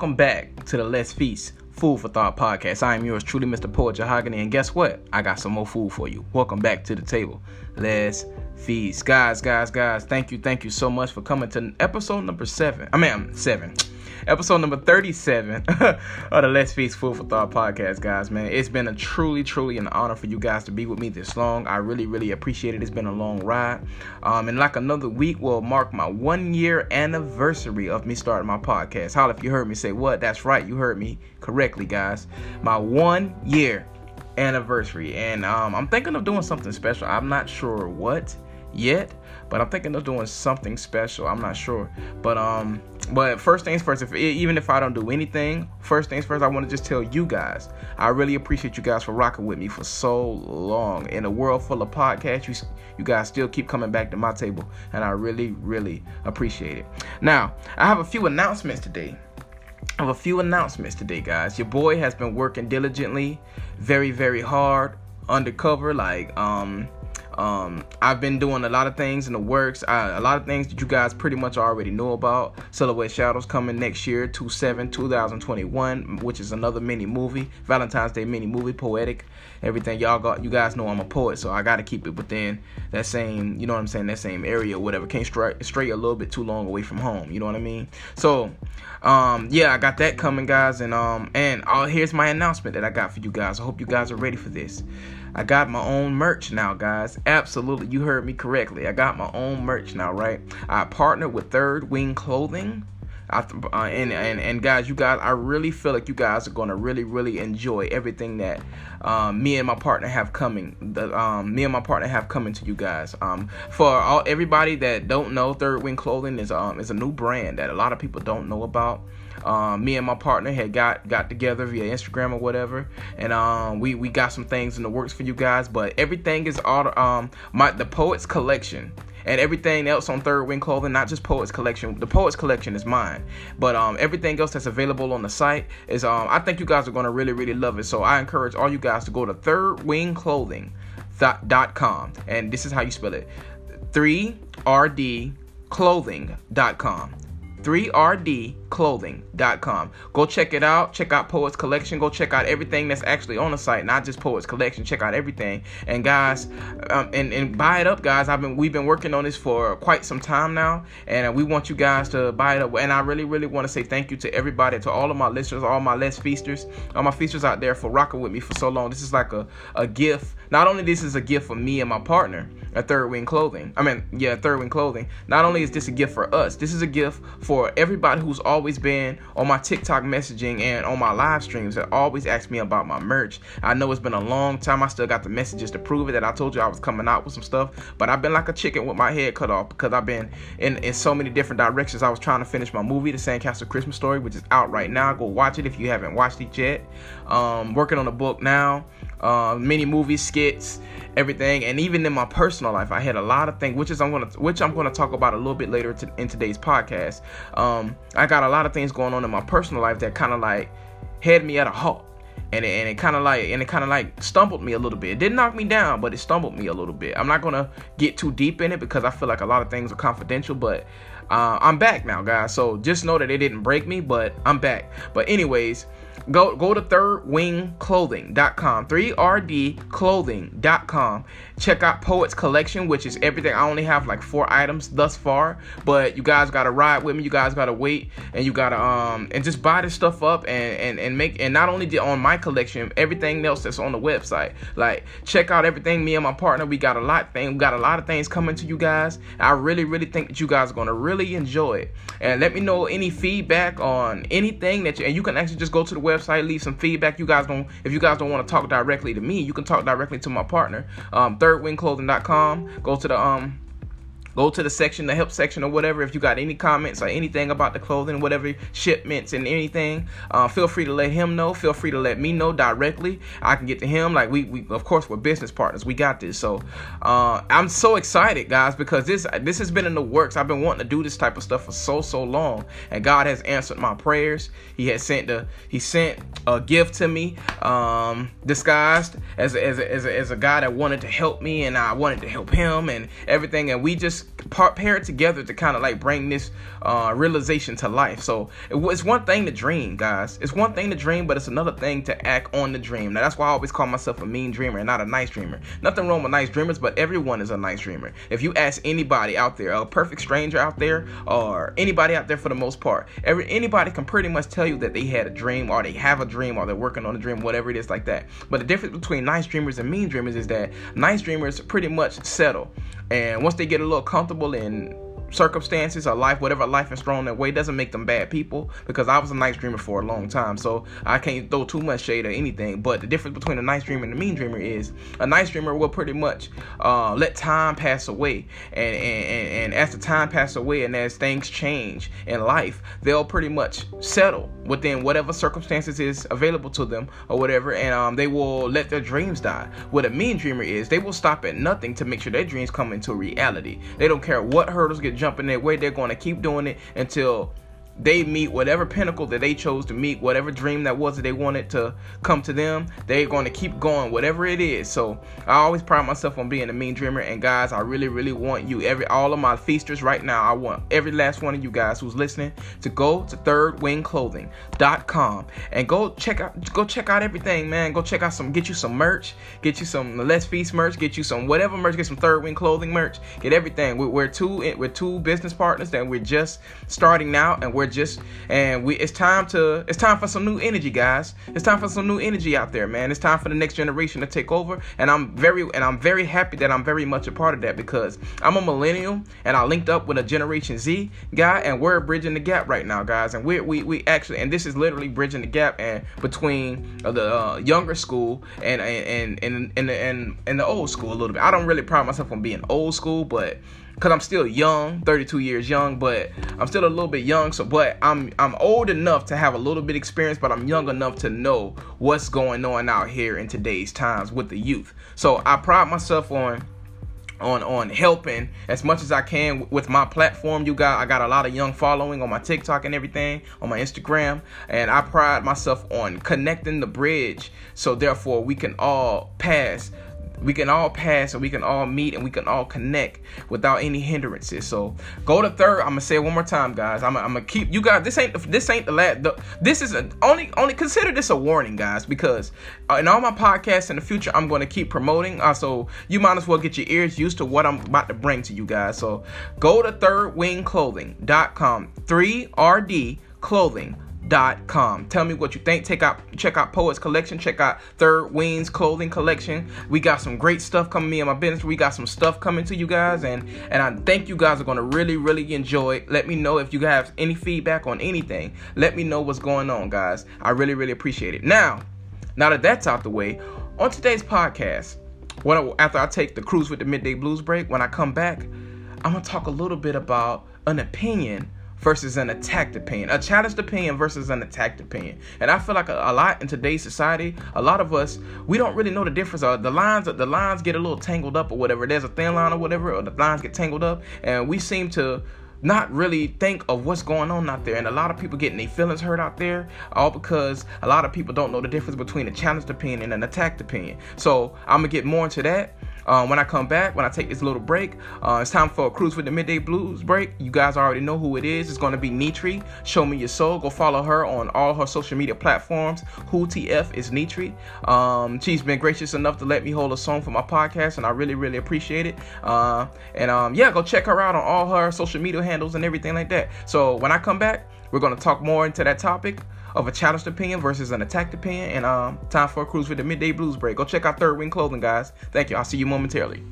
Welcome back to the Let's Feast Food for Thought podcast. I am yours truly, Mr. Poet Jahogany, and guess what? I got some more food for you. Welcome back to the table. Let's feast. Guys, guys, guys, thank you, thank you so much for coming to episode number seven. I mean, seven episode number 37 of the Let's Feast Food for Thought podcast, guys. Man, it's been a truly, truly an honor for you guys to be with me this long. I really, really appreciate it. It's been a long ride. Um, and like another week will mark my one year anniversary of me starting my podcast. How if you heard me say what? That's right, you heard me correctly, guys. My one year anniversary. And um, I'm thinking of doing something special. I'm not sure what yet, but I'm thinking of doing something special. I'm not sure, but um, but first things first. If even if I don't do anything, first things first, I want to just tell you guys, I really appreciate you guys for rocking with me for so long. In a world full of podcasts, you you guys still keep coming back to my table, and I really really appreciate it. Now, I have a few announcements today. I have a few announcements today, guys. Your boy has been working diligently, very very hard, undercover, like um um, I've been doing a lot of things in the works. I, a lot of things that you guys pretty much already know about. Silhouette Shadows coming next year, 27 2021, which is another mini movie, Valentine's Day mini movie, poetic. Everything y'all got, you guys know I'm a poet, so I got to keep it within that same, you know what I'm saying, that same area, whatever. Can't stray, stray a little bit too long away from home. You know what I mean? So, um, yeah, I got that coming, guys, and um, and uh, here's my announcement that I got for you guys. I hope you guys are ready for this. I got my own merch now, guys. Absolutely, you heard me correctly. I got my own merch now, right? I partnered with Third Wing Clothing. Uh, and, and and guys, you guys, I really feel like you guys are gonna really really enjoy everything that um, me and my partner have coming. The um, me and my partner have coming to you guys. Um, for all everybody that don't know, Third Wing Clothing is um is a new brand that a lot of people don't know about. Um, me and my partner had got got together via Instagram or whatever, and um, we we got some things in the works for you guys. But everything is all um my the Poets Collection and everything else on Third Wing Clothing, not just Poets Collection. The Poets Collection is mine, but um, everything else that's available on the site is um, I think you guys are gonna really really love it. So I encourage all you guys to go to Third Wing Clothing dot com, and this is how you spell it: 3rd clothing.com. Go check it out. Check out Poets Collection. Go check out everything that's actually on the site, not just Poets Collection. Check out everything. And guys, um, and and buy it up, guys. I've been we've been working on this for quite some time now, and we want you guys to buy it up. And I really really want to say thank you to everybody, to all of my listeners, all my less feasters, all my feasters out there for rocking with me for so long. This is like a a gift. Not only this is a gift for me and my partner at Third Wing Clothing. I mean, yeah, Third Wing Clothing. Not only is this a gift for us, this is a gift for everybody who's always been on my TikTok messaging and on my live streams that always ask me about my merch. I know it's been a long time. I still got the messages to prove it that I told you I was coming out with some stuff, but I've been like a chicken with my head cut off because I've been in, in so many different directions. I was trying to finish my movie, The Sandcastle Christmas Story, which is out right now. Go watch it if you haven't watched it yet. Um, working on a book now uh, many movies, skits, everything, and even in my personal life, I had a lot of things, which is I'm gonna, which I'm gonna talk about a little bit later to, in today's podcast. Um, I got a lot of things going on in my personal life that kind of like had me at a halt, and it, and it kind of like and it kind of like stumbled me a little bit. It didn't knock me down, but it stumbled me a little bit. I'm not gonna get too deep in it because I feel like a lot of things are confidential, but uh, I'm back now, guys. So just know that it didn't break me, but I'm back. But anyways. Go go to thirdwingclothing.com, 3rdclothing.com. Check out Poets Collection, which is everything. I only have like four items thus far, but you guys gotta ride with me. You guys gotta wait, and you gotta um and just buy this stuff up and and and make and not only the on my collection, everything else that's on the website. Like check out everything. Me and my partner, we got a lot thing. We got a lot of things coming to you guys. I really really think that you guys are gonna really enjoy it. And let me know any feedback on anything that you and you can actually just go to the website, leave some feedback. You guys don't, if you guys don't want to talk directly to me, you can talk directly to my partner, um, thirdwingclothing.com. Go to the um go to the section, the help section or whatever. If you got any comments or anything about the clothing, whatever shipments and anything, uh, feel free to let him know. Feel free to let me know directly. I can get to him. Like we, we of course, we're business partners. We got this. So uh, I'm so excited, guys, because this this has been in the works. I've been wanting to do this type of stuff for so so long, and God has answered my prayers. He has sent the he sent a gift to me, um, disguised as a, as a, as a, as a guy that wanted to help me, and I wanted to help him, and everything. And we just paired together to kind of like bring this uh, realization to life. So it's one thing to dream, guys. It's one thing to dream, but it's another thing to act on the dream. Now that's why I always call myself a mean dreamer and not a nice dreamer. Nothing wrong with nice dreamers, but everyone is a nice dreamer. If you ask anybody out there, a perfect stranger out there, or anybody out there for the most part, every anybody can pretty much tell you that they had a dream, or they have a dream, or they're working on a dream, whatever it is like that. But the difference between nice dreamers and mean dreamers is that nice dreamers pretty much settle, and once they get a little comfortable in circumstances or life, whatever life is thrown their way, doesn't make them bad people. Because I was a nice dreamer for a long time, so I can't throw too much shade or anything. But the difference between a nice dreamer and a mean dreamer is a nice dreamer will pretty much uh, let time pass away, and, and and as the time passes away and as things change in life, they'll pretty much settle within whatever circumstances is available to them or whatever, and um, they will let their dreams die. What a mean dreamer is, they will stop at nothing to make sure their dreams come into reality. They don't care what hurdles get jumping their way, they're going to keep doing it until they meet whatever pinnacle that they chose to meet, whatever dream that was that they wanted to come to them, they're going to keep going, whatever it is. So I always pride myself on being a mean dreamer. And guys, I really, really want you, every all of my feasters right now, I want every last one of you guys who's listening to go to thirdwingclothing.com and go check out go check out everything, man. Go check out some, get you some merch, get you some Let's Feast merch, get you some whatever merch, get some Third Wing Clothing merch, get everything. We're, we're two we're two business partners that we're just starting now and we're just and we it's time to it's time for some new energy, guys. It's time for some new energy out there, man. It's time for the next generation to take over, and I'm very and I'm very happy that I'm very much a part of that because I'm a millennial and I linked up with a Generation Z guy, and we're bridging the gap right now, guys. And we we we actually and this is literally bridging the gap and between the uh, younger school and and and and and, and the old school a little bit. I don't really pride myself on being old school, but because I'm still young, 32 years young, but I'm still a little bit young. So, but I'm I'm old enough to have a little bit experience, but I'm young enough to know what's going on out here in today's times with the youth. So I pride myself on on on helping as much as I can with my platform. You got I got a lot of young following on my TikTok and everything, on my Instagram, and I pride myself on connecting the bridge so therefore we can all pass we can all pass and we can all meet and we can all connect without any hindrances. So go to third. I'm gonna say it one more time, guys. I'm, I'm gonna keep you guys. This ain't this ain't the last. The, this is a, only only consider this a warning, guys, because uh, in all my podcasts in the future, I'm gonna keep promoting. Uh, so you might as well get your ears used to what I'm about to bring to you guys. So go to thirdwingclothing.com. 3RD clothing com. Tell me what you think. Take out check out Poets Collection. Check out Third Wings Clothing Collection. We got some great stuff coming me in my business. We got some stuff coming to you guys, and and I think you guys are gonna really really enjoy it. Let me know if you have any feedback on anything. Let me know what's going on, guys. I really really appreciate it. Now, now that that's out the way, on today's podcast, when I, after I take the cruise with the midday blues break, when I come back, I'm gonna talk a little bit about an opinion versus an attacked opinion, a challenged opinion versus an attacked opinion. And I feel like a, a, lot in today's society, a lot of us we don't really know the difference. Uh, the lines, the lines get a little tangled up or whatever. There's a thin line or whatever, or the lines get tangled up, and we seem to not really think of what's going on out there. And a lot of people getting their feelings hurt out there, all because a lot of people don't know the difference between a challenged opinion and an attacked opinion. So I'm gonna get more into that. Um, when I come back, when I take this little break, uh, it's time for a cruise with the midday blues break. You guys already know who it is. It's going to be Netre. Show me your soul. Go follow her on all her social media platforms. Who TF is Netre. Um, she's been gracious enough to let me hold a song for my podcast, and I really, really appreciate it. Uh, and um, yeah, go check her out on all her social media handles and everything like that. So when I come back, we're going to talk more into that topic of a challenged opinion versus an attacked opinion. And um, time for a cruise for the midday blues break. Go check out Third Wing Clothing, guys. Thank you. I'll see you momentarily.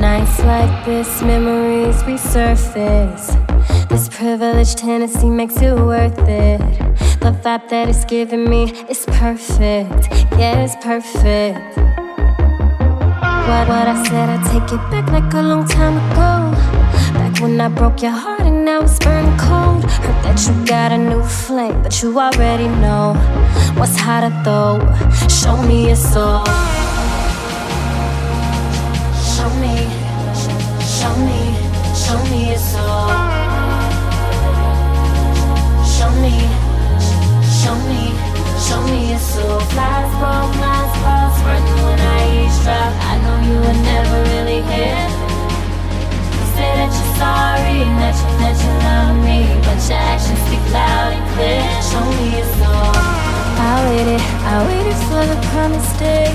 Nights like this, memories resurface. This privileged Tennessee makes it worth it. The vibe that it's giving me is perfect. Yeah, it's perfect. What, what I said, I take it back like a long time ago. Back when I broke your heart now it's burning cold. Heard that you got a new flame, but you already know what's hotter though. Show me your soul. Show me, show me, show me your soul. Show me, show me, show me your soul. Flies broke, lines crossed, running when I eavesdrop. I know you sorry that you, that you love me But your actions speak loud and clear Show me your soul I waited, I waited for the promised day.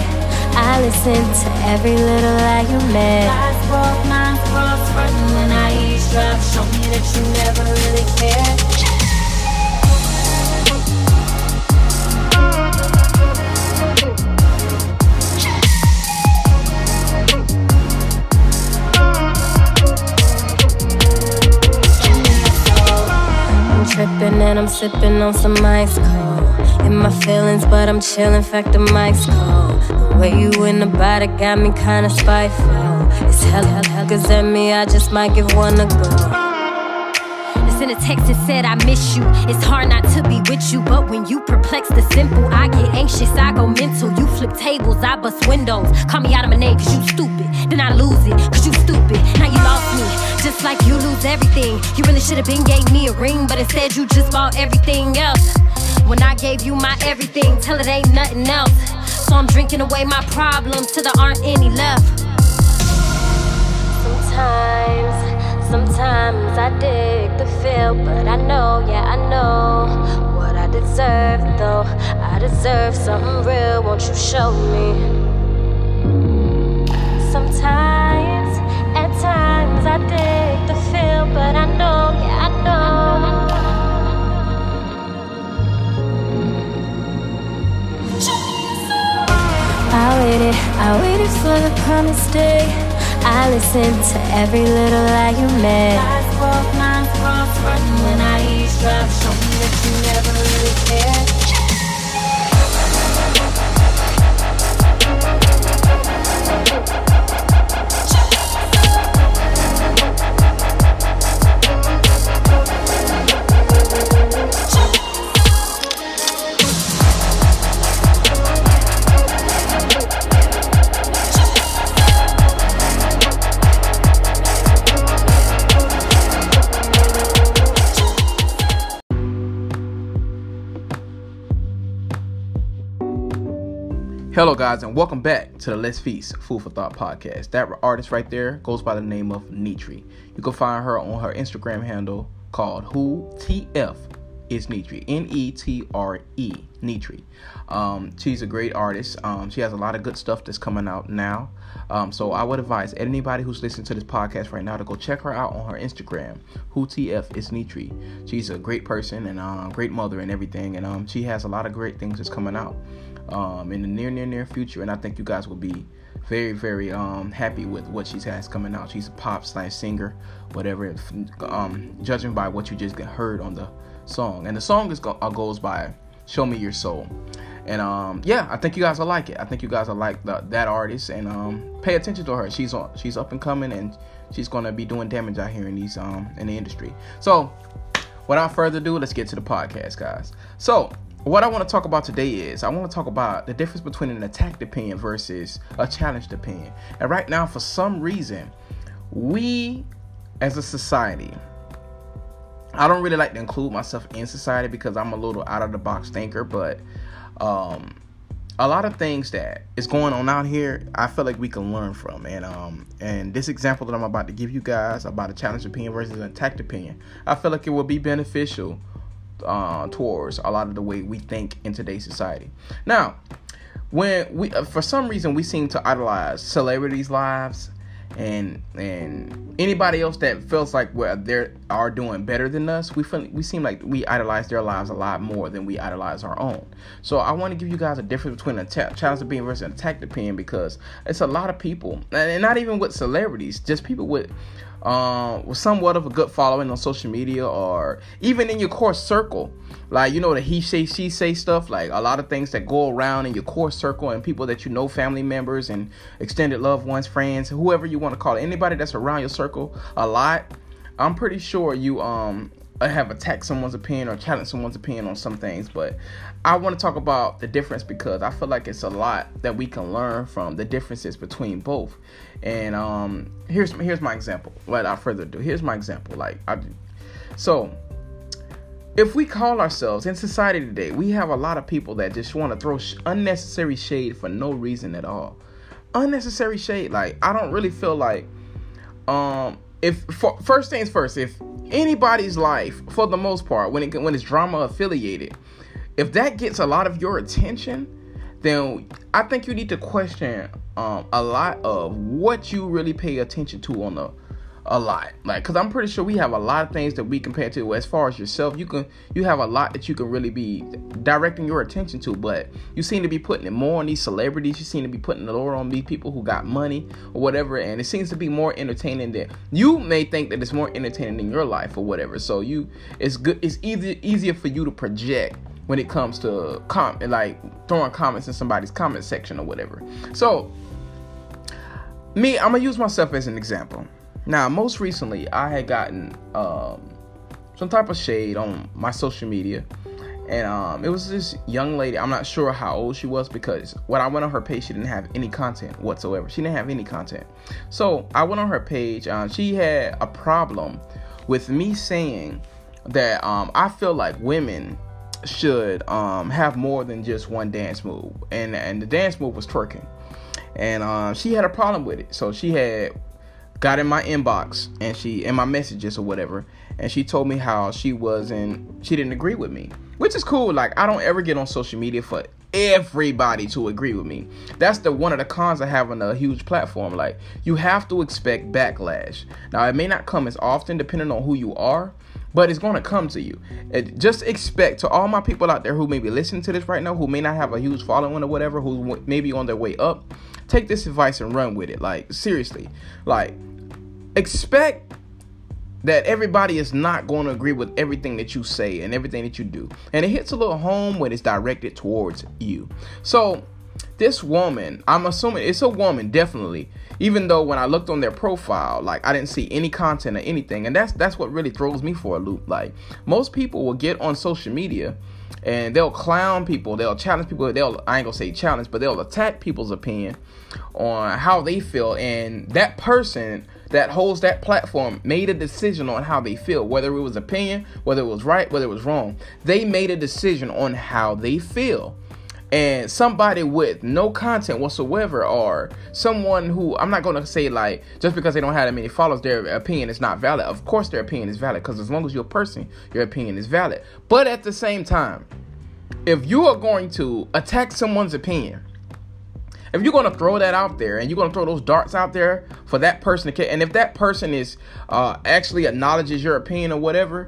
I listened to every little lie you made Lies broke, minds broke, hurting when I eavesdrop Show me that you never really cared. Tripping and I'm sipping on some ice cold. In my feelings, but I'm chilling, fact the mic's cold. The way you in the body got me kinda spiteful. It's hell, hell, hell, cause at me, I just might give one a go in a text that said I miss you. It's hard not to be with you, but when you perplex the simple, I get anxious, I go mental. You flip tables, I bust windows. Call me out of my name cause you stupid. Then I lose it cause you stupid. Now you lost me, just like you lose everything. You really should have been gave me a ring, but instead you just bought everything else. When I gave you my everything, tell it ain't nothing else. So I'm drinking away my problems till there aren't any left. Sometimes Sometimes I dig the feel, but I know, yeah, I know what I deserve, though. I deserve something real, won't you show me? Sometimes, at times, I dig the feel, but I know, yeah, I know. I waited, I waited for the promised day. I listen to every little lie broke, minds crossed, when I eavesdrop. Show me that you never really cared. Hello, guys, and welcome back to the Let's Feast Food for Thought podcast. That artist right there goes by the name of Netre. You can find her on her Instagram handle called Who TF is Netre. N E T R E Netre. Um, she's a great artist. Um, she has a lot of good stuff that's coming out now. Um, so I would advise anybody who's listening to this podcast right now to go check her out on her Instagram. Who TF is Netre. She's a great person and a uh, great mother and everything, and um, she has a lot of great things that's coming out um, in the near, near, near future. And I think you guys will be very, very um, happy with what she has coming out. She's a pop slash singer, whatever. Um, judging by what you just heard on the song, and the song is go- uh, goes by "Show Me Your Soul." And um, yeah, I think you guys will like it. I think you guys will like the, that artist, and um, pay attention to her. She's on, she's up and coming, and she's gonna be doing damage out here in these um in the industry. So, without further ado, let's get to the podcast, guys. So, what I want to talk about today is I want to talk about the difference between an attacked opinion versus a challenged opinion. And right now, for some reason, we as a society, I don't really like to include myself in society because I'm a little out of the box thinker, but um, a lot of things that is going on out here, I feel like we can learn from. And um, and this example that I'm about to give you guys about a challenged opinion versus an attacked opinion, I feel like it will be beneficial uh, towards a lot of the way we think in today's society. Now, when we, uh, for some reason, we seem to idolize celebrities' lives and and anybody else that feels like well they are doing better than us we feel we seem like we idolize their lives a lot more than we idolize our own so i want to give you guys a difference between a t- challenge of being versus an attacked opinion because it's a lot of people and not even with celebrities just people with um, with somewhat of a good following on social media or even in your core circle. Like, you know, the he say, she say stuff, like a lot of things that go around in your core circle and people that you know, family members and extended loved ones, friends, whoever you want to call it, anybody that's around your circle a lot. I'm pretty sure you um have attacked someone's opinion or challenged someone's opinion on some things, but I want to talk about the difference because I feel like it's a lot that we can learn from the differences between both. And um, here's here's my example. Without further ado, here's my example. Like I, so if we call ourselves in society today, we have a lot of people that just want to throw sh- unnecessary shade for no reason at all. Unnecessary shade. Like I don't really feel like um if for, first things first, if anybody's life, for the most part, when it when it's drama affiliated, if that gets a lot of your attention, then I think you need to question um, a lot of what you really pay attention to on the a lot like because i'm pretty sure we have a lot of things that we compare to as far as yourself you can you have a lot that you can really be directing your attention to but you seem to be putting it more on these celebrities you seem to be putting it lower on these people who got money or whatever and it seems to be more entertaining than you may think that it's more entertaining in your life or whatever so you it's good it's easier easier for you to project when it comes to com like throwing comments in somebody's comment section or whatever. So me, I'm gonna use myself as an example. Now, most recently, I had gotten um, some type of shade on my social media, and um, it was this young lady. I'm not sure how old she was because when I went on her page, she didn't have any content whatsoever. She didn't have any content. So I went on her page. Uh, she had a problem with me saying that um, I feel like women should um, have more than just one dance move, and and the dance move was twerking, and um, she had a problem with it. So she had got in my inbox and she in my messages or whatever, and she told me how she wasn't she didn't agree with me, which is cool. Like I don't ever get on social media for everybody to agree with me. That's the one of the cons of having a huge platform. Like you have to expect backlash. Now it may not come as often depending on who you are, but it's going to come to you. It, just expect to all my people out there who may be listening to this right now, who may not have a huge following or whatever, who may be on their way up, take this advice and run with it. Like, seriously, like, expect that everybody is not going to agree with everything that you say and everything that you do. And it hits a little home when it's directed towards you. So, this woman, I'm assuming it's a woman, definitely. Even though when I looked on their profile, like I didn't see any content or anything, and that's that's what really throws me for a loop. Like most people will get on social media and they'll clown people, they'll challenge people, they'll I ain't gonna say challenge, but they'll attack people's opinion on how they feel, and that person that holds that platform made a decision on how they feel, whether it was opinion, whether it was right, whether it was wrong. They made a decision on how they feel and somebody with no content whatsoever or someone who I'm not to say like just because they don't have that many followers their opinion is not valid. Of course their opinion is valid because as long as you're a person, your opinion is valid. But at the same time, if you are going to attack someone's opinion, if you're going to throw that out there and you're going to throw those darts out there for that person to and if that person is uh, actually acknowledges your opinion or whatever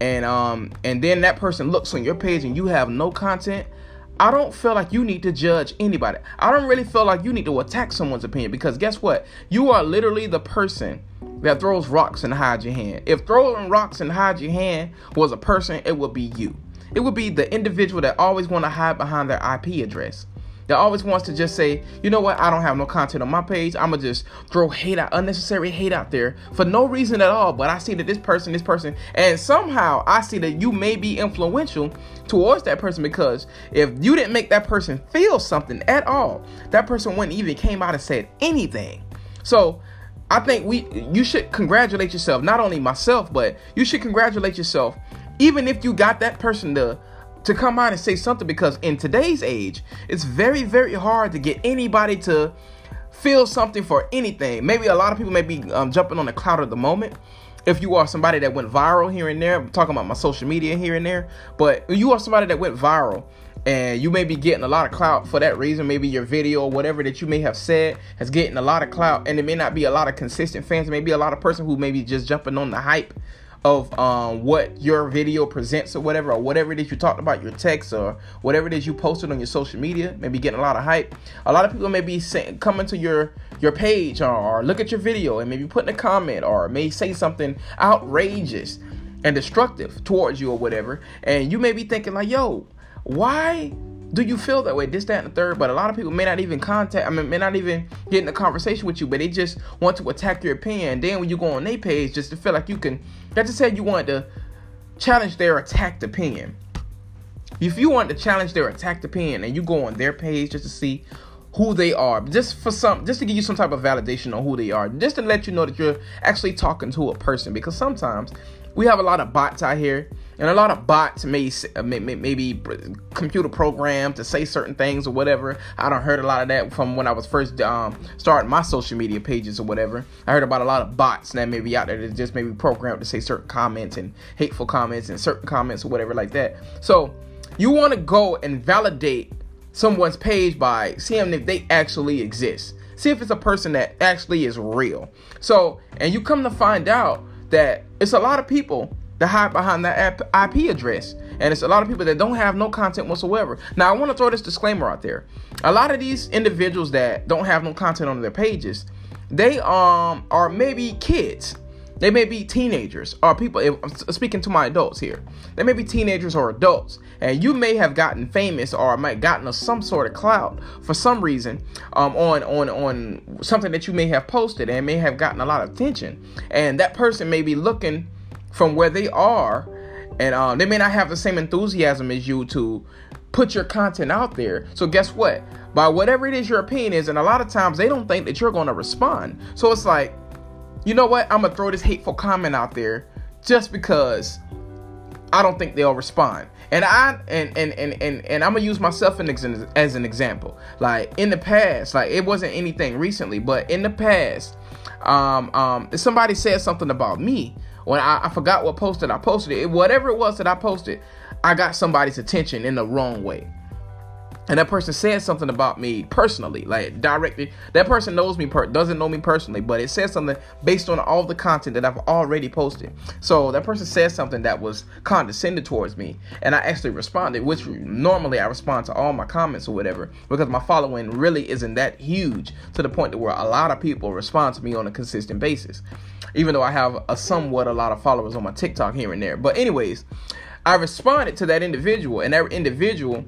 and um and then that person looks on your page and you have no content I don't feel like you need to judge anybody. I don't really feel like you need to attack someone's opinion because guess what? You are literally the person that throws rocks and hides your hand. If throwing rocks and hide your hand was a person, it would be you. It would be the individual that always want to hide behind their IP address that always wants to just say, you know what, I don't have no content on my page. I'm gonna just throw hate out, unnecessary hate out there for no reason at all. But I see that this person, this person, and somehow I see that you may be influential towards that person because if you didn't make that person feel something at all, that person wouldn't even came out and said anything. So I think we you should congratulate yourself, not only myself, but you should congratulate yourself, even if you got that person to to come out and say something because in today's age, it's very, very hard to get anybody to feel something for anything. Maybe a lot of people may be um, jumping on the cloud of the moment. If you are somebody that went viral here and there, I'm talking about my social media here and there, but you are somebody that went viral and you may be getting a lot of clout for that reason. Maybe your video or whatever that you may have said has getting a lot of clout, and it may not be a lot of consistent fans. It may be a lot of person who may be just jumping on the hype of um, what your video presents or whatever, or whatever it is you talked about, your text or whatever it is you posted on your social media, maybe getting a lot of hype. A lot of people may be say, coming to your your page or, or look at your video and maybe putting a comment or may say something outrageous and destructive towards you or whatever, and you may be thinking like, "Yo, why do you feel that way? This, that, and the third. But a lot of people may not even contact, I mean, may not even get in a conversation with you, but they just want to attack your opinion. Then when you go on their page, just to feel like you can, that just said you want to challenge their attacked opinion. If you want to challenge their attacked opinion and you go on their page just to see who they are, just for some, just to give you some type of validation on who they are, just to let you know that you're actually talking to a person. Because sometimes we have a lot of bots out here and a lot of bots may, may, maybe computer programs to say certain things or whatever. I don't heard a lot of that from when I was first um, starting my social media pages or whatever. I heard about a lot of bots that may be out there that just maybe programmed to say certain comments and hateful comments and certain comments or whatever like that. So you want to go and validate someone's page by seeing if they actually exist. See if it's a person that actually is real. So, and you come to find out that it's a lot of people that hide behind that IP address. And it's a lot of people that don't have no content whatsoever. Now, I want to throw this disclaimer out there. A lot of these individuals that don't have no content on their pages, they um are maybe kids. They may be teenagers or people. I'm speaking to my adults here, they may be teenagers or adults, and you may have gotten famous or might gotten some sort of clout for some reason um, on on on something that you may have posted and may have gotten a lot of attention, and that person may be looking from where they are, and um, they may not have the same enthusiasm as you to put your content out there. So guess what? By whatever it is your opinion is, and a lot of times they don't think that you're going to respond. So it's like, you know what? I'm gonna throw this hateful comment out there just because I don't think they'll respond. And I and and and and, and I'm gonna use myself as an example. Like in the past, like it wasn't anything recently, but in the past, um, um, somebody said something about me when I, I forgot what posted I posted it. Whatever it was that I posted, I got somebody's attention in the wrong way and that person said something about me personally, like directly. That person knows me, per- doesn't know me personally, but it says something based on all the content that I've already posted. So that person said something that was condescending towards me, and I actually responded, which normally I respond to all my comments or whatever, because my following really isn't that huge to the point where a lot of people respond to me on a consistent basis, even though I have a somewhat a lot of followers on my TikTok here and there. But anyways, I responded to that individual, and that individual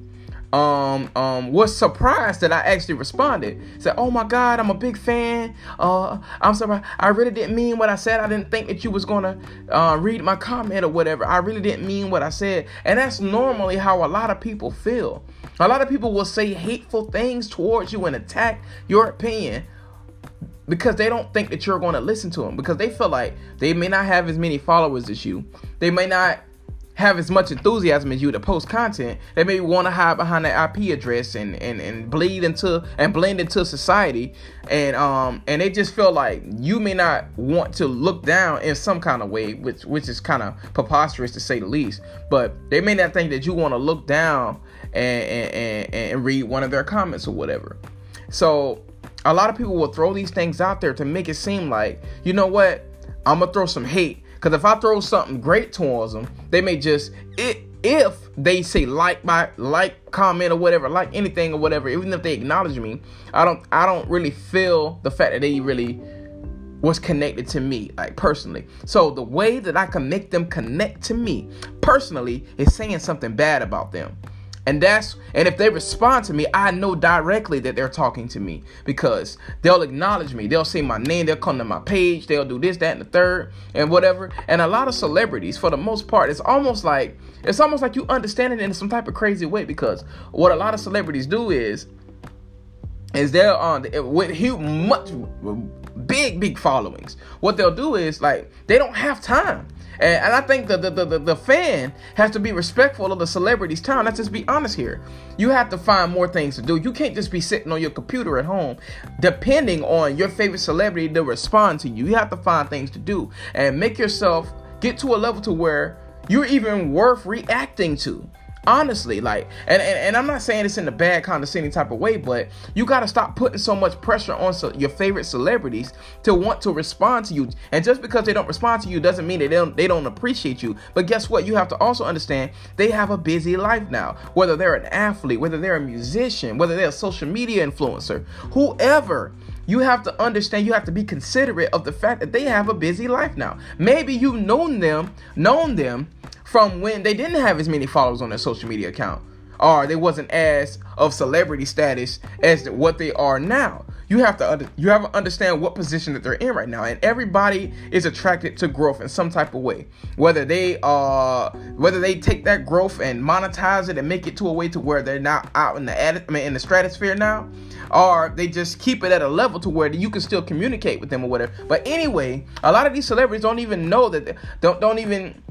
um, um, was surprised that I actually responded. Said, "Oh my God, I'm a big fan. Uh, I'm sorry, I really didn't mean what I said. I didn't think that you was gonna uh, read my comment or whatever. I really didn't mean what I said." And that's normally how a lot of people feel. A lot of people will say hateful things towards you and attack your opinion because they don't think that you're going to listen to them because they feel like they may not have as many followers as you. They may not have as much enthusiasm as you to post content, they maybe want to hide behind that IP address and, and, and bleed into and blend into society, and um and they just feel like you may not want to look down in some kind of way, which which is kind of preposterous to say the least. But they may not think that you want to look down and, and and and read one of their comments or whatever. So a lot of people will throw these things out there to make it seem like you know what I'm gonna throw some hate because if I throw something great towards them, they may just it if they say like my like comment or whatever, like anything or whatever, even if they acknowledge me, I don't I don't really feel the fact that they really was connected to me, like personally. So the way that I can make them connect to me personally is saying something bad about them. And that's and if they respond to me, I know directly that they're talking to me because they'll acknowledge me. They'll say my name, they'll come to my page, they'll do this, that, and the third, and whatever. And a lot of celebrities, for the most part, it's almost like it's almost like you understand it in some type of crazy way because what a lot of celebrities do is is they're on with huge much big big followings. What they'll do is like they don't have time and, and I think the, the, the, the fan has to be respectful of the celebrity's time. Let's just be honest here. You have to find more things to do. You can't just be sitting on your computer at home depending on your favorite celebrity to respond to you. You have to find things to do and make yourself get to a level to where you're even worth reacting to honestly like and, and, and i'm not saying this in a bad condescending type of way but you got to stop putting so much pressure on so, your favorite celebrities to want to respond to you. And just because they don't respond to you doesn't mean that they don't, they don't appreciate you. But guess what? You have to also understand they have a busy life now. Whether they're an athlete whether they're a musician whether they're a social media influencer whoever you have to understand you have to be considerate of the fact that they have a busy life now. Maybe you've known them known them from when they didn't have as many followers on their social media account or they wasn't as of celebrity status as what they are now. You have to under, you have to understand what position that they're in right now, and everybody is attracted to growth in some type of way. Whether they uh whether they take that growth and monetize it and make it to a way to where they're not out in the I mean, in the stratosphere now, or they just keep it at a level to where you can still communicate with them or whatever. But anyway, a lot of these celebrities don't even know that they, don't don't even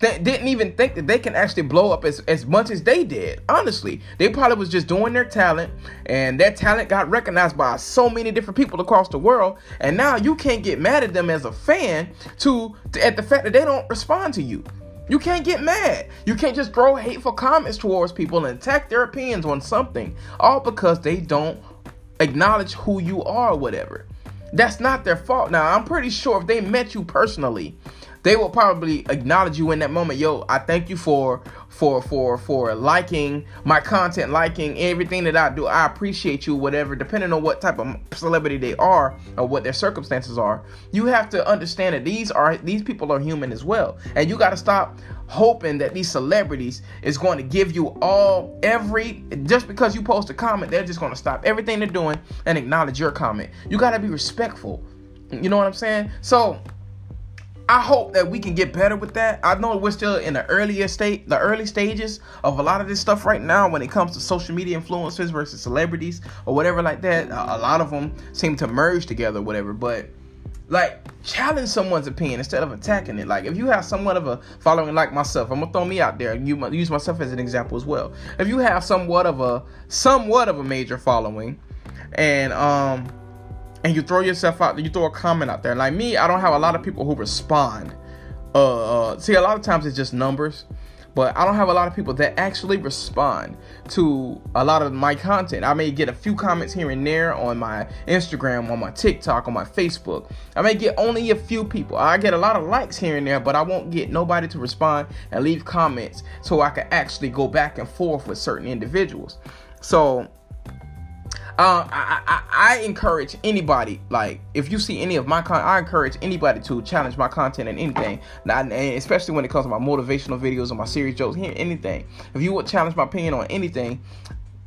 that didn't even think that they can actually blow up as, as much as they did. Honestly, they probably was just doing their talent, and their talent got recognized by so many different people across the world. And now you can't get mad at them as a fan to, to at the fact that they don't respond to you. You can't get mad. You can't just throw hateful comments towards people and attack their opinions on something, all because they don't acknowledge who you are or whatever. That's not their fault. Now, I'm pretty sure if they met you personally, they will probably acknowledge you in that moment. Yo, I thank you for for for for liking my content, liking everything that I do. I appreciate you, whatever, depending on what type of celebrity they are or what their circumstances are. You have to understand that these are these people are human as well. And you gotta stop hoping that these celebrities is going to give you all every just because you post a comment, they're just gonna stop everything they're doing and acknowledge your comment. You gotta be respectful. You know what I'm saying? So I hope that we can get better with that. I know we're still in the earlier state, the early stages of a lot of this stuff right now when it comes to social media influencers versus celebrities or whatever like that. A lot of them seem to merge together, whatever. But like challenge someone's opinion instead of attacking it. Like if you have somewhat of a following like myself, I'm gonna throw me out there and use myself as an example as well. If you have somewhat of a somewhat of a major following, and um and you throw yourself out, you throw a comment out there. Like me, I don't have a lot of people who respond. Uh, uh, see, a lot of times it's just numbers, but I don't have a lot of people that actually respond to a lot of my content. I may get a few comments here and there on my Instagram, on my TikTok, on my Facebook. I may get only a few people. I get a lot of likes here and there, but I won't get nobody to respond and leave comments so I can actually go back and forth with certain individuals. So uh, I, I, I encourage anybody like if you see any of my content, I encourage anybody to challenge my content and anything. Not especially when it comes to my motivational videos or my serious jokes, anything. If you would challenge my opinion on anything,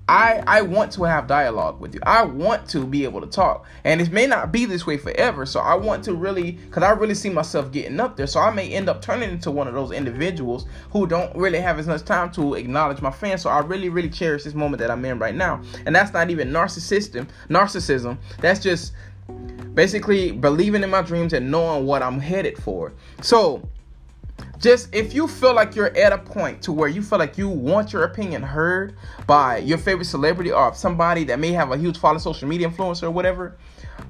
I I want to have dialogue with you. I want to be able to talk. And it may not be this way forever. So I want to really cuz I really see myself getting up there. So I may end up turning into one of those individuals who don't really have as much time to acknowledge my fans. So I really really cherish this moment that I'm in right now. And that's not even narcissism, narcissism. That's just basically believing in my dreams and knowing what I'm headed for. So just if you feel like you're at a point to where you feel like you want your opinion heard by your favorite celebrity or somebody that may have a huge following social media influencer or whatever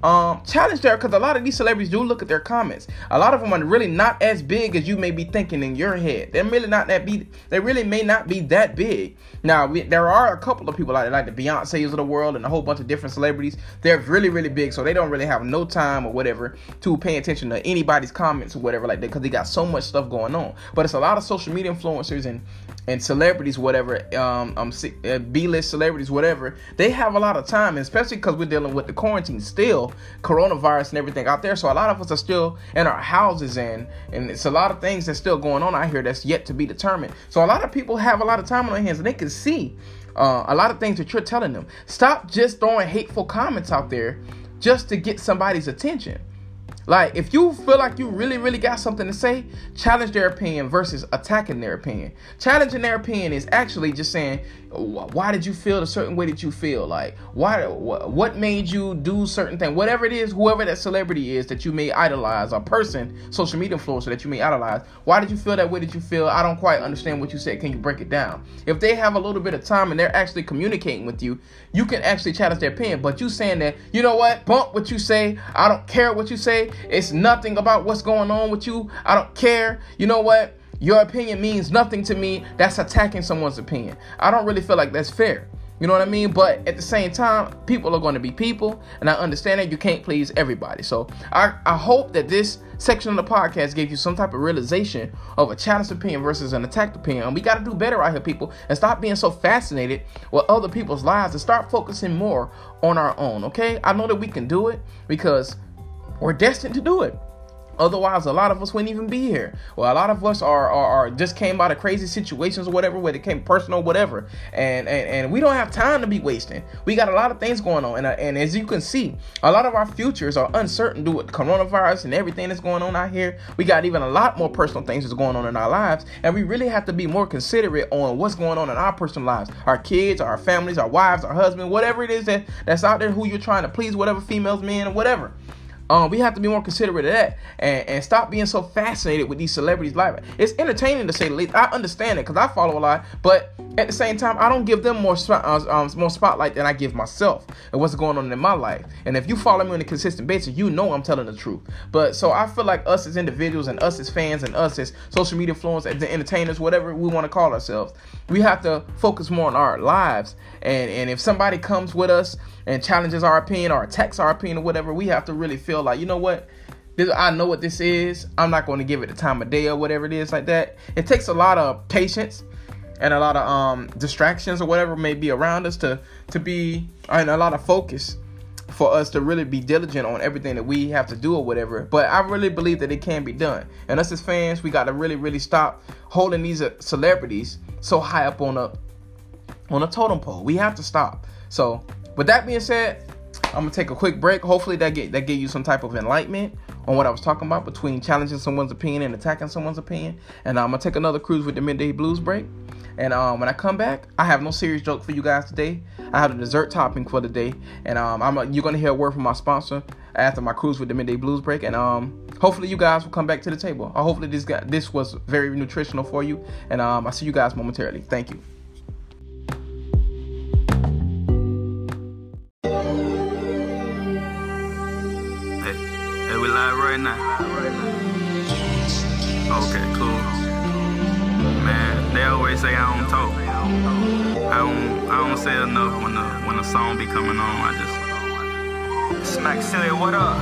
um, challenge there because a lot of these celebrities do look at their comments. A lot of them are really not as big as you may be thinking in your head. They're really not that be. They really may not be that big. Now we, there are a couple of people like like the Beyonces of the world and a whole bunch of different celebrities. They're really really big, so they don't really have no time or whatever to pay attention to anybody's comments or whatever like that because they got so much stuff going on. But it's a lot of social media influencers and and celebrities, whatever, um, um, uh, B-list celebrities, whatever, they have a lot of time, especially because we're dealing with the quarantine still, coronavirus and everything out there. So a lot of us are still in our houses, and and it's a lot of things that's still going on out here that's yet to be determined. So a lot of people have a lot of time on their hands, and they can see uh, a lot of things that you're telling them. Stop just throwing hateful comments out there just to get somebody's attention. Like, if you feel like you really, really got something to say, challenge their opinion versus attacking their opinion. Challenging their opinion is actually just saying, why did you feel a certain way that you feel? Like, why, what made you do certain thing? Whatever it is, whoever that celebrity is that you may idolize, a person, social media influencer that you may idolize, why did you feel that way that you feel? I don't quite understand what you said. Can you break it down? If they have a little bit of time and they're actually communicating with you, you can actually challenge their opinion. But you saying that, you know what, bump what you say. I don't care what you say. It's nothing about what's going on with you. I don't care. You know what? Your opinion means nothing to me. That's attacking someone's opinion. I don't really feel like that's fair. You know what I mean? But at the same time, people are going to be people, and I understand that you can't please everybody. So I, I hope that this section of the podcast gave you some type of realization of a challenged opinion versus an attacked opinion. And we got to do better out here, people, and stop being so fascinated with other people's lives and start focusing more on our own, okay? I know that we can do it because we're destined to do it. Otherwise, a lot of us wouldn't even be here. Well, a lot of us are, are, are, just came out of crazy situations or whatever, where it came personal, whatever. And, and and we don't have time to be wasting. We got a lot of things going on, and uh, and as you can see, a lot of our futures are uncertain due to coronavirus and everything that's going on out here. We got even a lot more personal things that's going on in our lives, and we really have to be more considerate on what's going on in our personal lives, our kids, our families, our wives, our husband, whatever it is that that's out there, who you're trying to please, whatever females, men, or whatever. Um, we have to be more considerate of that and, and stop being so fascinated with these celebrities' life. It's entertaining to say the least. I understand it because I follow a lot, but at the same time, I don't give them more uh, um, more spotlight than I give myself and what's going on in my life. And if you follow me on a consistent basis, you know I'm telling the truth. But so I feel like us as individuals and us as fans and us as social media influencers, as entertainers, whatever we want to call ourselves, we have to focus more on our lives. And and if somebody comes with us and challenges our opinion or attacks our opinion or whatever, we have to really feel like you know what. This, I know what this is. I'm not going to give it the time of day or whatever it is like that. It takes a lot of patience and a lot of um, distractions or whatever may be around us to to be and a lot of focus for us to really be diligent on everything that we have to do or whatever. But I really believe that it can be done. And us as fans, we got to really, really stop holding these uh, celebrities so high up on a on a totem pole. We have to stop. So, with that being said, I'm gonna take a quick break. Hopefully, that get that gave you some type of enlightenment on what I was talking about between challenging someone's opinion and attacking someone's opinion. And I'm gonna take another cruise with the midday blues break. And um, when I come back, I have no serious joke for you guys today. I have a dessert topping for the day, and um, I'm a, you're gonna hear a word from my sponsor after my cruise with the midday blues break, and um, hopefully you guys will come back to the table. Or hopefully this got this was very nutritional for you, and um, I'll see you guys momentarily. Thank you. Hey, we live right now. Okay, cool. Man, they always say I don't talk. I don't I don't say enough when the when the song be coming on. I just smack silly, what up?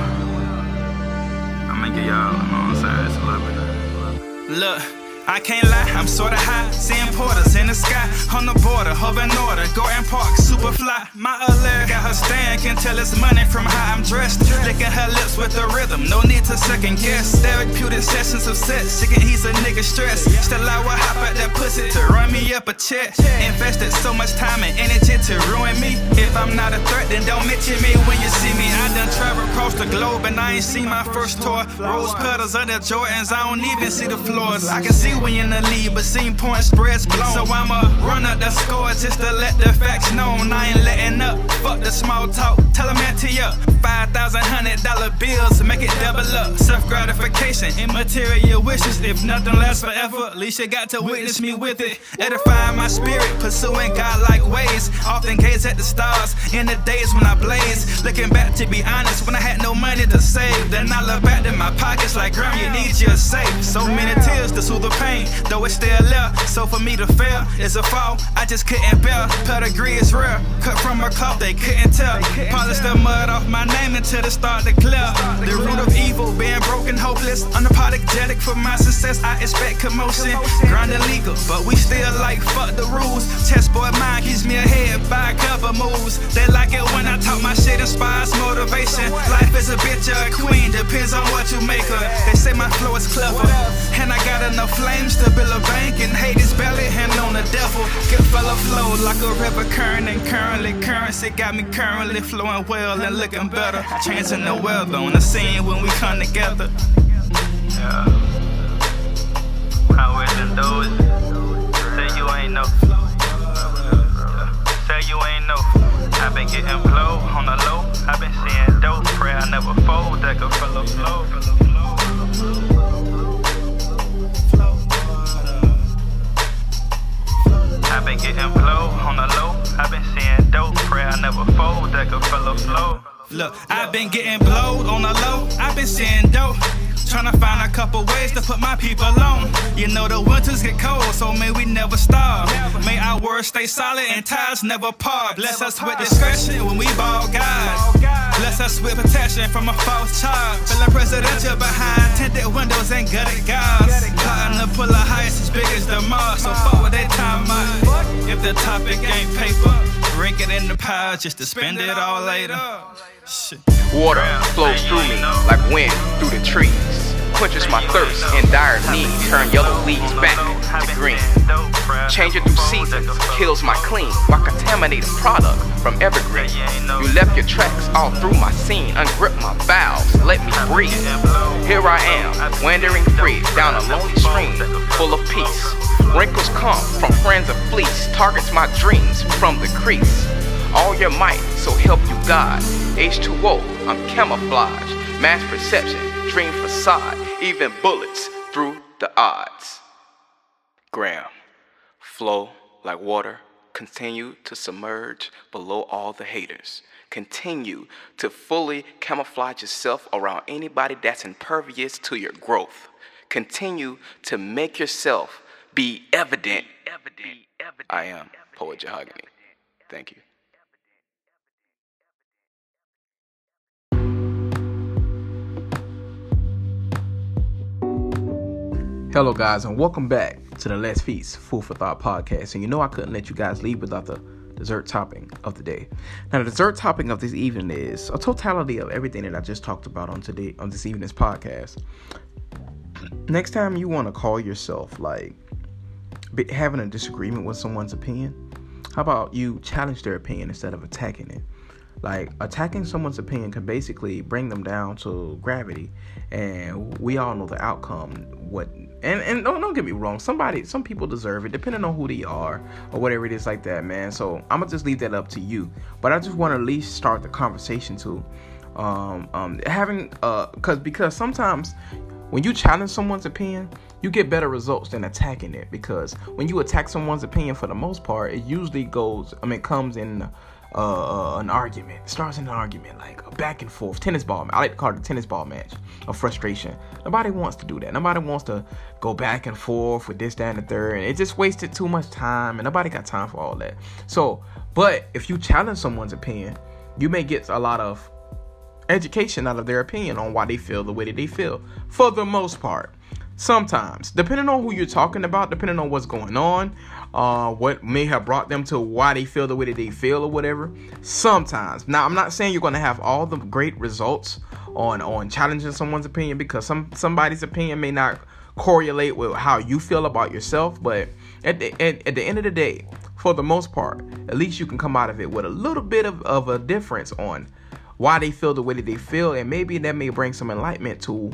I'ma give y'all, you know what I'm saying? It's a little bit. Look. I can't lie, I'm sorta high. Seeing porters in the sky, on the border, hovering order. Gordon Park, super fly. My alert got her stand, can tell it's money from how I'm dressed. Licking her lips with the rhythm, no need to second guess. Therapeutic sessions of sex, can ease a nigga stress. Still I will hop out that pussy to run me up a check. Invested so much time and energy to ruin me. If I'm not a threat, then don't mention me when you see me. I done traveled across the globe and I ain't seen my first tour. Rose petals under Jordans, I don't even see the floors. I can see we in the lead, but seen point spreads blown. So I'ma run up the score just to let the facts known. I ain't letting up. Fuck the small talk. Tell them to up. Five thousand hundred dollar bills, to make it double up. Self gratification, immaterial wishes. If nothing lasts forever, at least you got to witness me with it. Edifying my spirit, pursuing God-like ways. Often gaze at the stars in the days when I blaze. Looking back to be honest, when I had no money to save, then I look back in my pockets like, Graham, you need your safe. So many tears to soothe the pain pain, though it's still left. So for me to fail is a fall, I just couldn't bear. Pedigree is rare, cut from a cloth, they couldn't tell. Polish the mud off my name until it start to clear. The root of evil, being broken, hopeless, unapologetic for my success. I expect commotion, grind illegal, but we still like fuck the rules. Chessboard mind keeps me ahead by a couple moves. They like it when I talk my shit, inspires motivation. Life is a bitch or a queen, depends on what you make her. They say my flow is clever, enough flames to build a bank and hate his belly, hand on the devil. Get fella flow like a river current and currently currency got me currently flowing well and looking better. Changing the weather on the scene when we come together. Yeah. How is it those? Say you ain't no. Say you ain't no. I've been getting blow on the low. I've been seeing dope. Pray I never fold. That could fill a flow. Been getting blow on the low. I've been seeing dope. Pray I never fold. That could fellow flow. Look, I've been getting blowed on the low. I've been seeing dope. Trying to find a couple ways to put my people on. You know the winters get cold, so may we never starve. May our words stay solid and ties never part. Bless us with discretion when we ball guys. Bless us with protection from a false charge. Feeling presidential behind tinted windows and gutted guards. Plotting to pull the highest as big as the Mars. So with they time. If the topic ain't paper, drink it in the pile just to spend it all later. Shit. Water flows through me like wind through the trees quenches my thirst in dire need. Turn yellow leaves back to green. Changing through seasons kills my clean, my contaminated product from evergreen. You left your tracks all through my scene, ungrip my valves, let me breathe. Here I am, wandering free down a lonely stream full of peace. Wrinkles come from friends of fleece, targets my dreams from the crease. All your might, so help you God. H2O, I'm camouflage, mass perception, dream facade even bullets through the odds. Graham, flow, like water. Continue to submerge below all the haters. Continue to fully camouflage yourself around anybody that's impervious to your growth. Continue to make yourself be evident. I am Poet Jahogany. Thank you. Hello, guys, and welcome back to the Let's Feast Food for Thought podcast. And you know, I couldn't let you guys leave without the dessert topping of the day. Now, the dessert topping of this evening is a totality of everything that I just talked about on today on this evening's podcast. Next time you want to call yourself like having a disagreement with someone's opinion, how about you challenge their opinion instead of attacking it? Like attacking someone's opinion can basically bring them down to gravity, and we all know the outcome. What and and don't don't get me wrong, somebody some people deserve it, depending on who they are or whatever it is like that, man. So I'm gonna just leave that up to you. But I just want to at least start the conversation to um um having uh because because sometimes when you challenge someone's opinion you get better results than attacking it because when you attack someone's opinion for the most part it usually goes i mean comes in uh, an argument. It starts in an argument, like a back and forth tennis ball. I like to call it a tennis ball match of frustration. Nobody wants to do that. Nobody wants to go back and forth with this, that, and the third. And it just wasted too much time, and nobody got time for all that. So, but if you challenge someone's opinion, you may get a lot of education out of their opinion on why they feel the way that they feel. For the most part, sometimes, depending on who you're talking about, depending on what's going on, uh, what may have brought them to why they feel the way that they feel or whatever. Sometimes. Now, I'm not saying you're going to have all the great results on on challenging someone's opinion because some somebody's opinion may not correlate with how you feel about yourself, but at the at, at the end of the day, for the most part, at least you can come out of it with a little bit of, of a difference on why they feel the way that they feel, and maybe that may bring some enlightenment to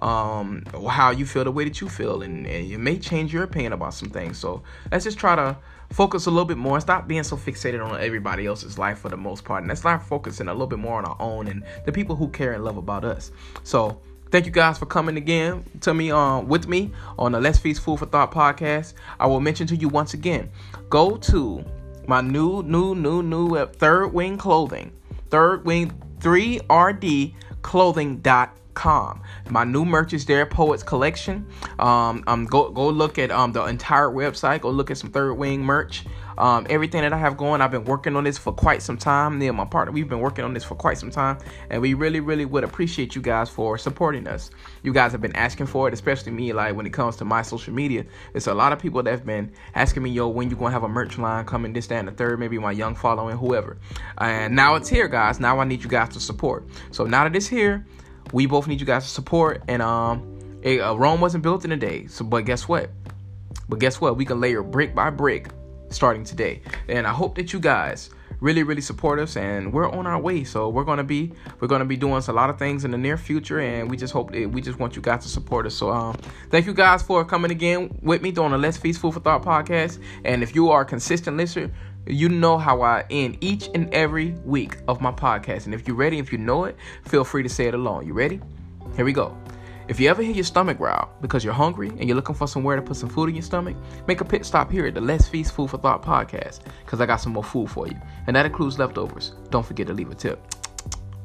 um, how you feel the way that you feel, and, and it may change your opinion about some things. So let's just try to focus a little bit more. And stop being so fixated on everybody else's life for the most part, and let's start focusing a little bit more on our own and the people who care and love about us. So thank you guys for coming again to me um with me on the Let's Feast Food for Thought podcast. I will mention to you once again, go to my new new new new third wing clothing, third wing 3rd clothing.com com. My new merch is there, Poets Collection. Um, um, go go look at um the entire website. Go look at some Third Wing merch. Um, everything that I have going, I've been working on this for quite some time. Me and my partner, we've been working on this for quite some time, and we really, really would appreciate you guys for supporting us. You guys have been asking for it, especially me. Like when it comes to my social media, it's a lot of people that have been asking me, "Yo, when you gonna have a merch line coming? This, that, and the third. Maybe my young following, whoever." And now it's here, guys. Now I need you guys to support. So now that it's here, we both need you guys to support. And um, it, uh, Rome wasn't built in a day. So, but guess what? But guess what? We can layer brick by brick starting today. And I hope that you guys really really support us and we're on our way so we're gonna be we're gonna be doing a lot of things in the near future and we just hope that we just want you guys to support us so um thank you guys for coming again with me doing the let's feast food for thought podcast and if you are a consistent listener you know how I end each and every week of my podcast. And if you're ready, if you know it, feel free to say it along. You ready? Here we go. If you ever hear your stomach growl because you're hungry and you're looking for somewhere to put some food in your stomach, make a pit stop here at the Let's Feast Food for Thought podcast because I got some more food for you. And that includes leftovers. Don't forget to leave a tip.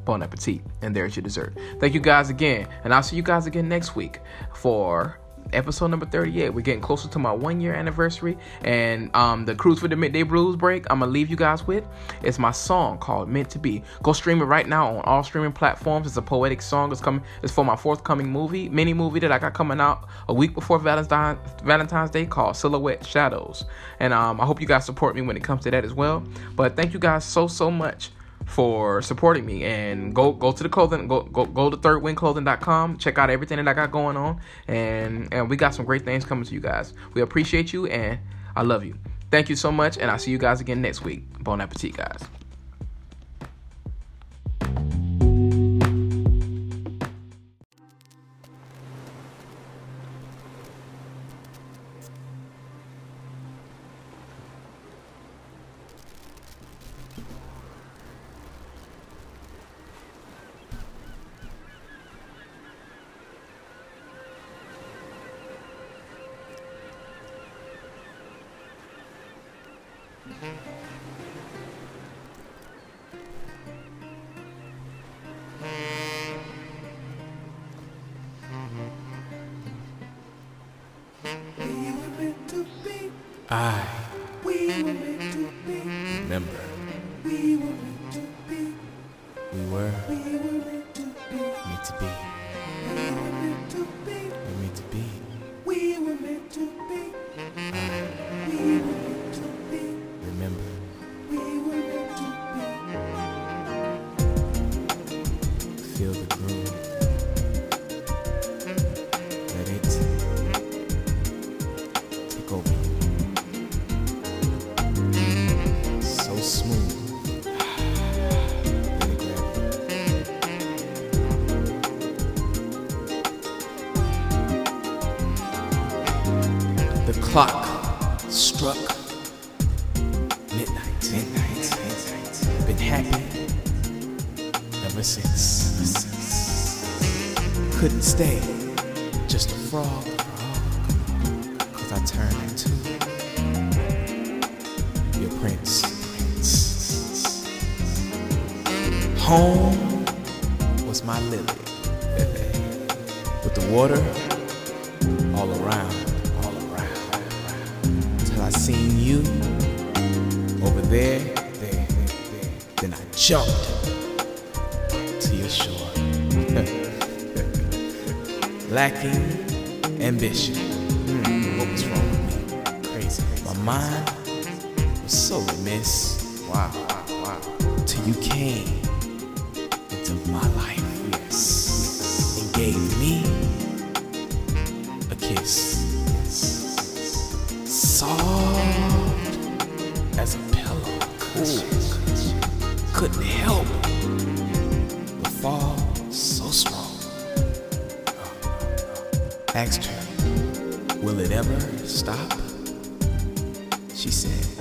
Bon appetit. And there's your dessert. Thank you guys again. And I'll see you guys again next week for episode number 38. We're getting closer to my one year anniversary. And um, the Cruise for the Midday Blues break, I'm going to leave you guys with. It's my song called Meant to Be. Go stream it right now on all streaming platforms. It's a poetic song. It's coming. It's for my forthcoming movie, mini movie that I got coming out a week before Valentine's, Valentine's Day called Silhouette Shadows. And um, I hope you guys support me when it comes to that as well. But thank you guys so, so much for supporting me. And go go to the clothing go go, go to thirdwingclothing.com check out everything that i got going on. And and we got some great things coming to you guys. We appreciate you and i love you. Thank you so much and i'll see you guys again next week. Bon appetit guys So, miss, wow, wow. Till you came into my life, yes, and gave me a kiss. Soft as a pillow. Couldn't help but fall so strong. Asked her, will it ever stop? She said,